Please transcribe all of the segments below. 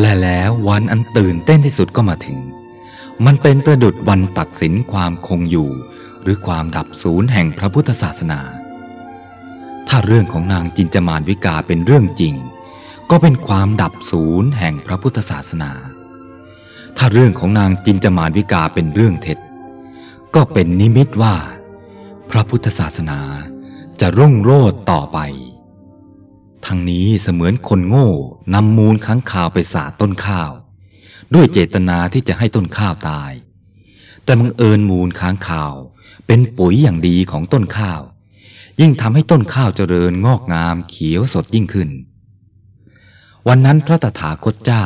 และแล้ววันอันตื่นเต้นที่สุดก็มาถึง มันเป็นประดุดวันตัดสินความคงอยู่ หรือความดับศูนย์แห่งพระพุทธศาสนา ถ้าเรื่องของนางจินจมานวิกาเป็นเรื่องจริง ก็เป็นความดับศูนย์แห่งพระพุทธศาสนา ถ้าเรื่องของนางจินจมานวิกาเป็นเรื่องเท็จ ก็เป็นนิมิตว่า พระพุทธศาสนาจะรุ่งโรจน์ต่อไป ทั้งนี้เสมือนคนโง่นำมูลค้างคาวไปสาดต้นข้าว ด้วยเจตนาที่จะให้ต้นข้าวตาย แต่บังเอิญมูลค้างคาว เป็นปุ๋ยอย่างดีของต้นข้าว ยิ่งทำให้ต้นข้าวเจริญงอกงามเขียวสดยิ่งขึ้น วันนั้นพระตถาคตเจ้า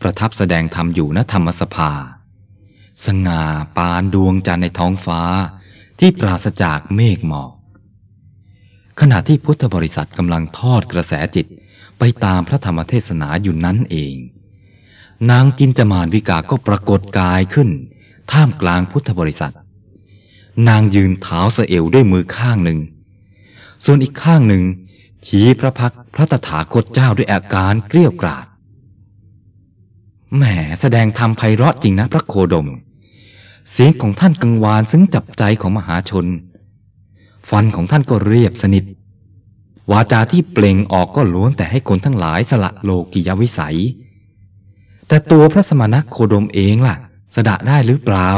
ประทับแสดงธรรมอยู่ณธรรมสภา สง่าปานดวงจันทร์ในท้องฟ้าที่ปราศจากเมฆหมอก ขณะที่พุทธบริษัทกำลังทอดกระแสจิตไปตามพระธรรมเทศนาอยู่นั้นเอง นางจินจมานวิกาก็ปรากฏกายขึ้น ท่ามกลางพุทธบริษัท นางยืนเท้าสะเอวด้วยมือข้างหนึ่ง ส่วนอีกข้างหนึ่ง ชี้พระพักพระตถาคตเจ้าด้วยอาการเกลี้ยวกราดแหมแสดงธรรมไพเราะจริงนะพระโคดม เสียงของท่านกังวานซึ้งจับใจของมหาชน ฟันของท่านก็เรียบสนิท วาจาที่เปล่งออกก็ล้วนแต่ให้คนทั้งหลายสละโลกิยวิสัย แต่ตัวพระสมณโคดมเองล่ะ สดะได้หรือเปล่า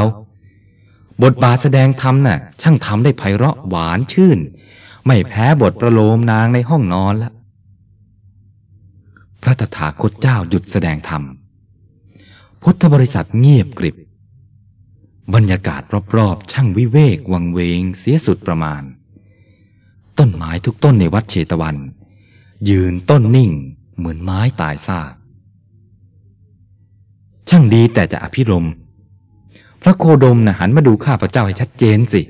บทบาทแสดงธรรมน่ะ ช่างทำได้ไพเราะหวานชื่น ไม่แพ้บทประโลมนางในห้องนอนละพระตถาคตเจ้าหยุดแสดงธรรม พุทธบริษัทเงียบกริบบรรยากาศรอบๆ ช่างวิเวกวังเวงเสียสุดประมาณ ต้นไม้ทุกต้นในวัดเชตวัน ยืนต้นนิ่งเหมือนไม้ตายซากช่างดีแต่จะอภิรม พระโคดมนะหันมาดูข้าพเจ้าให้ชัดเจนสิ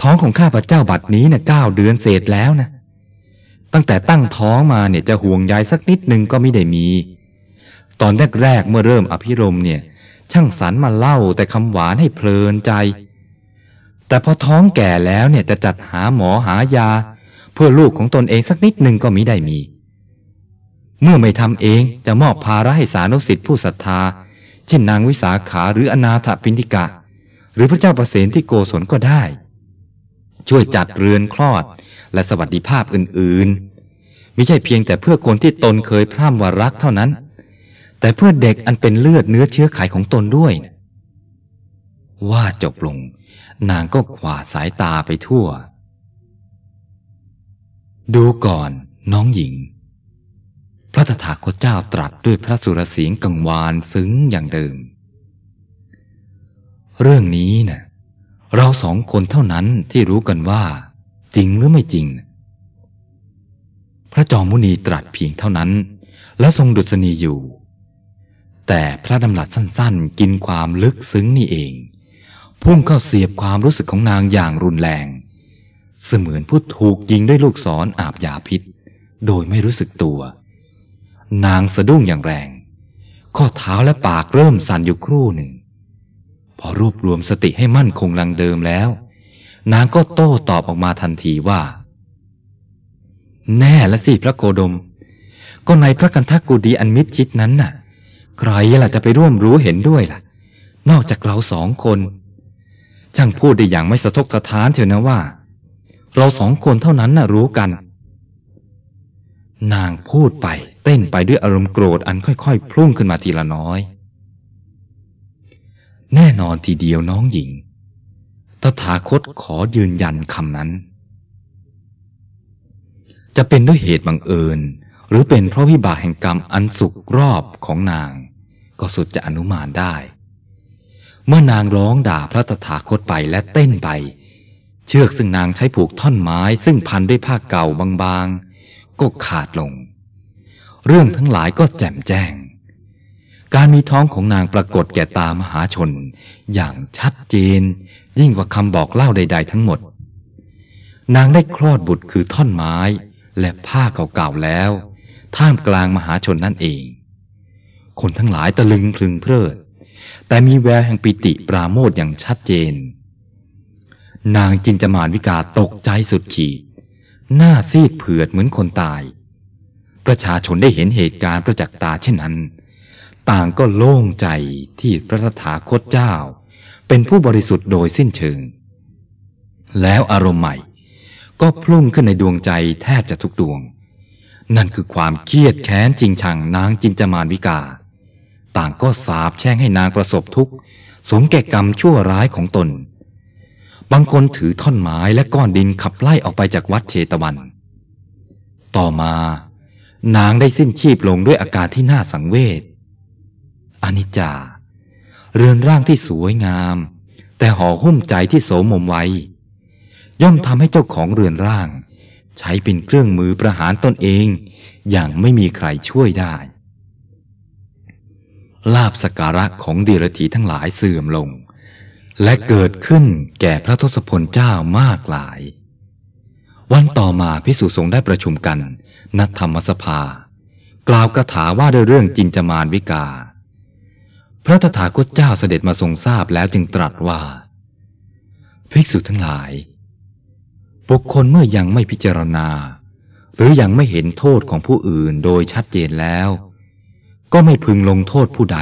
ท้องของข้าพเจ้าบัดนี้นะ่ะเก้าเดือนเศษแล้วนะ ตั้งแต่ตั้งท้องมาเนี่ยจะห่วงใยสักนิดนึงก็ไม่ได้มี ตอนแรกๆเมื่อเริ่มอภิรมเนี่ย ช่างสรรมาเล่าแต่คำหวานให้เพลินใจ แต่พอท้องแก่แล้วเนี่ยจะจัดหาหมอหายา เพื่อลูกของตนเองสักนิดหนึ่งก็มิได้มี เมื่อไม่ทำเองจะมอบภาระให้สานุสิทธิผู้ศรัทธาเช่นนางวิสาขาหรืออนาถปินติกะ หรือพระเจ้าประเสนที่โกศลก็ได้ ช่วยจัดเรือนคลอดและสวัสดิภาพอื่นๆไม่ใช่เพียงแต่เพื่อคนที่ตนเคยพร่ำว่ารักเท่านั้น แต่เพื่อเด็กอันเป็นเลือดเนื้อเชื้อไขของตนด้วย ว่าจบลง นางก็ขวาดสายตาไปทั่ว ดูก่อนน้องหญิง พระตถาคตเจ้าตรัสด้วยพระสุรเสียงกังวานซึ้งอย่างเดิม เรื่องนี้นะ่ะเราสองคนเท่านั้นที่รู้กันว่า จริงหรือไม่จริง พระจอมมุนีตรัสเพียงเท่านั้น แล้วทรงดุษณีอยู่ แต่พระดำรัสสั้นๆ กินความลึกซึ้งนี่เอง พุ่งเข้าเสียบความรู้สึกของนางอย่างรุนแรง เสมือนผู้ถูกยิงด้วยลูกศรออาบยาพิษ โดยไม่รู้สึกตัว นางสะดุ้งอย่างแรง ข้อเท้าและปากเริ่มสั่นอยู่ครู่หนึ่ง พอรวบรวมสติให้มั่นคงลังเดิมแล้ว นางก็โต้ตอบออกมาทันทีว่า แน่ละสิพระโคดม ก็ในพระกันทักกูดีอันมิดชิดนั้นน่ะ ใครล่ะจะไปร่วมรู้เห็นด้วยล่ะ นอกจากเราสองคน ช่างพูดได้อย่างไม่สะทกสะท้านเถอะนะว่า เราสองคนเท่านั้นน่ะรู้กัน นางพูดไปเต้นไปด้วยอารมณ์โกรธอันค่อยๆพุ่งขึ้นมาทีละน้อย แน่นอนทีเดียวน้องหญิงตถาคตขอยืนยันคำนั้น จะเป็นด้วยเหตุบังเอิญ หรือเป็นเพราะวิบากแห่งกรรมอันสุกรอบของนาง ก็สุดจะอนุมานได้ เมื่อนางร้องด่าพระตถาคตไปและเต้นไป เชือกซึ่งนางใช้ผูกท่อนไม้ซึ่งพันด้วยผ้าเก่าบางๆ ก็ขาดลง เรื่องทั้งหลายก็แจ่มแจ้ง การมีท้องของนางปรากฏแก่ตามหาชน อย่างชัดเจน ยิ่งกว่าคำบอกเล่าใด ๆ ทั้งหมด นางได้คลอดบุตรคือท่อนไม้ และผ้าเก่าๆแล้ว ท่ามกลางมหาชนนั่นเอง คนทั้งหลายตะลึงพลึงเพลิด แต่มีแววแห่งปิติปราโมทอย่างชัดเจน นางจินจมานวิกาตกใจสุดขีด หน้าซีดเผือดเหมือนคนตาย ประชาชนได้เห็นเหตุการณ์ประจักษ์ตาเช่นนั้น ต่างก็โล่งใจที่พระตถาคตเจ้า เป็นผู้บริสุทธิ์โดยสิ้นเชิง แล้วอารมณ์ใหม่ ก็พุ่งขึ้นในดวงใจแทบจะทุกดวง นั่นคือความเครียดแค้นจริงชังนางจินจามานวิกา ต่างก็สาบแช่งให้นางประสบทุกข์สมแก่กรรมชั่วร้ายของตน บางคนถือท่อนไม้และก้อนดินขับไล่ออกไปจากวัดเชตวัน ต่อมา นางได้สิ้นชีพลงด้วยอาการที่น่าสังเวชอนิจจา เรือนร่างที่สวยงาม แต่ห่อหุ้มใจที่โสมมไว้ ย่อมทำให้เจ้าของเรือนร่าง ใช้เป็นเครื่องมือประหารตนเอง อย่างไม่มีใครช่วยได้ ลาบสการะของเดรธีทั้งหลายเสื่อมลง และเกิดขึ้นแก่พระทศพลเจ้ามากหลาย วันต่อมาพิสุสงฆ์ได้ประชุมกันณธรรมสภา กล่าวคาถาว่าด้วยเรื่องจินจมานวิกา พระตถาคตเจ้าเสด็จมาทรงทราบแล้วจึงตรัสว่า ภิกษุทั้งหลายบุคคลเมื่อยังไม่พิจารณา หรือยังไม่เห็นโทษของผู้อื่นโดยชัดเจนแล้ว ก็ไม่พึงลงโทษผู้ใด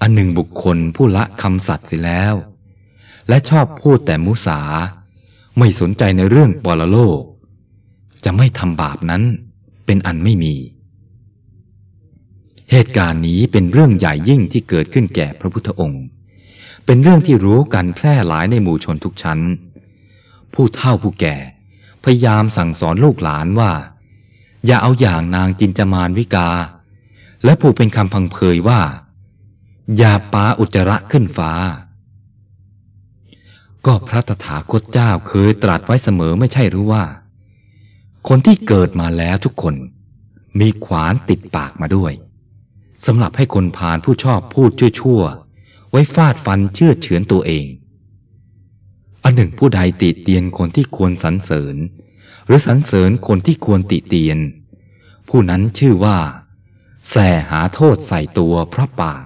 อันหนึ่งบุคคลผู้ละคำสัตย์เสียแล้ว และชอบพูดแต่มุสา ไม่สนใจในเรื่องปรโลก จะไม่ทำบาปนั้นเป็นอันไม่มี เหตุการณ์นี้เป็นเรื่องใหญ่ยิ่งที่เกิดขึ้นแก่พระพุทธองค์ เป็นเรื่องที่รู้กันแพร่หลายในหมู่ชนทุกชั้น ผู้เฒ่าผู้แก่ พยายามสั่งสอนลูกหลานว่า อย่าเอาอย่างนางจินจามานวิกา และผู้เป็นคำพังเพยว่า อย่าปาอุจจระขึ้นฟ้า ก็พระตถาคตเจ้าเคยตรัสไว้เสมอไม่ใช่หรือว่า คนที่เกิดมาแล้วทุกคน มีขวานติดปากมาด้วยสำหรับให้คนผ่านผู้ชอบพูดชั่วๆ ไว้ฟาดฟันเชื่อเฉือนตัวเอง อันหนึ่งผู้ใดติเตียนคนที่ควรสรรเสริญ หรือสรรเสริญคนที่ควรติเตียน ผู้นั้นชื่อว่า แสหาโทษใส่ตัวเพราะปาก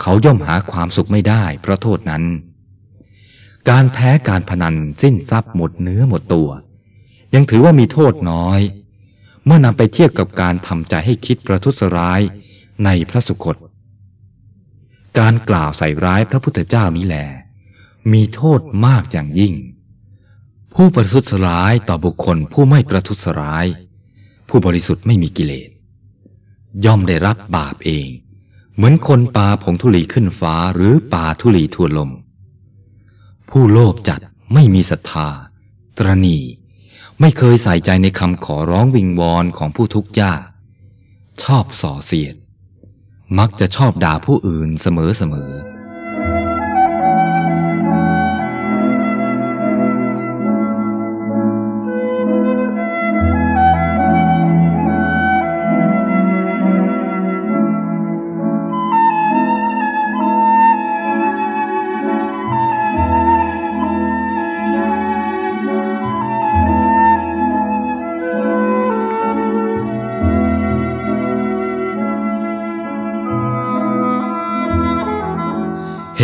เขาย่อมหาความสุขไม่ได้เพราะโทษนั้น การแพ้การพนันสิ้นทรัพย์หมดเนื้อหมดตัว ยังถือว่ามีโทษน้อย เมื่อนำไปเทียบกับการทำใจให้คิดประทุษร้ายในพระสุคต การกล่าวใส่ร้ายพระพุทธเจ้านี้แหลมีโทษมากอย่างยิ่ง ผู้ประทุษร้ายต่อบุคคลผู้ไม่ประทุษร้าย ผู้บริสุทธิ์ไม่มีกิเลส ย่อมได้รับบาปเอง เหมือนคนปาผงธุลีขึ้นฟ้าหรือปาธุลีทวนลม ผู้โลภจัดไม่มีศรัทธา ตรณี ไม่เคยใส่ใจในคำขอร้องวิงวอนของผู้ทุกข์ยาก ชอบส่อเสียด มักจะชอบด่าผู้อื่นเสมอเสมอ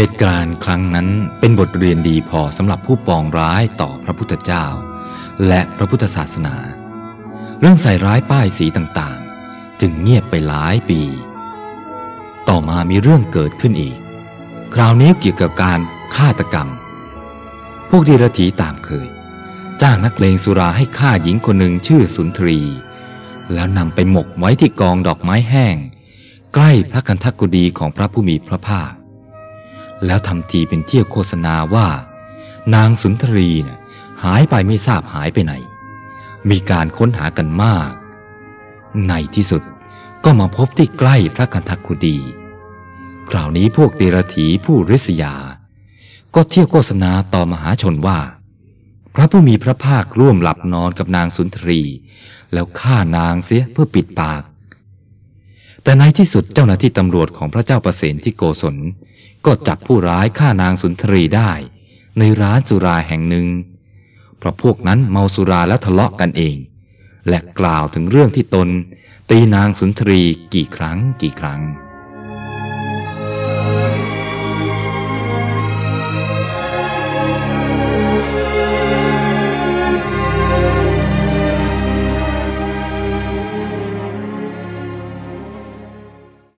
ตุการณ์ครั้งนั้นเป็นบทเรียนดีพอสำหรับผู้ปองร้ายต่อพระพุทธเจ้า และพระพุทธศาสนา เรื่องใส่ร้ายป้ายสีต่างๆ จึงเงียบไปหลายปี ต่อมามีเรื่องเกิดขึ้นอีก คราวนี้เกี่ยวกับการฆาตกรรม พวกดีรถีตามเคย จ้างนักเลงสุราให้ฆ่าหญิงคนหนึ่งชื่อสุนทรี แล้วนำไปหมกไว้ที่กองดอกไม้แห้ง ใกล้พระกันทักกุดีของพระผู้มีพระภาค แล้วทำทีเป็นเที่ยวโฆษณาว่า นางสุนทรีน่ะหายไปไม่ทราบหายไปไหน มีการค้นหากันมาก ในที่สุดก็มาพบที่ใกล้พระกันทักกุดี คราวนี้พวกเดรถีผู้ริษยา ก็เที่ยวโฆษณาต่อมหาชนว่า พระผู้มีพระภาคร่วมหลับนอนกับนางสุนทรี แล้วฆ่านางเสียเพื่อปิดปาก แต่ในที่สุดเจ้าหน้าที่ตำรวจของพระเจ้าประเสนที่โกศล ก็จับผู้ร้ายฆ่านางสุนทรีได้ ในร้านสุราแห่งหนึ่ง เพราะพวกนั้นเมาสุราแล้วทะเลาะกันเอง และกล่าวถึงเรื่องที่ตน ตีนางสุนทรีกี่ครั้งกี่ครั้ง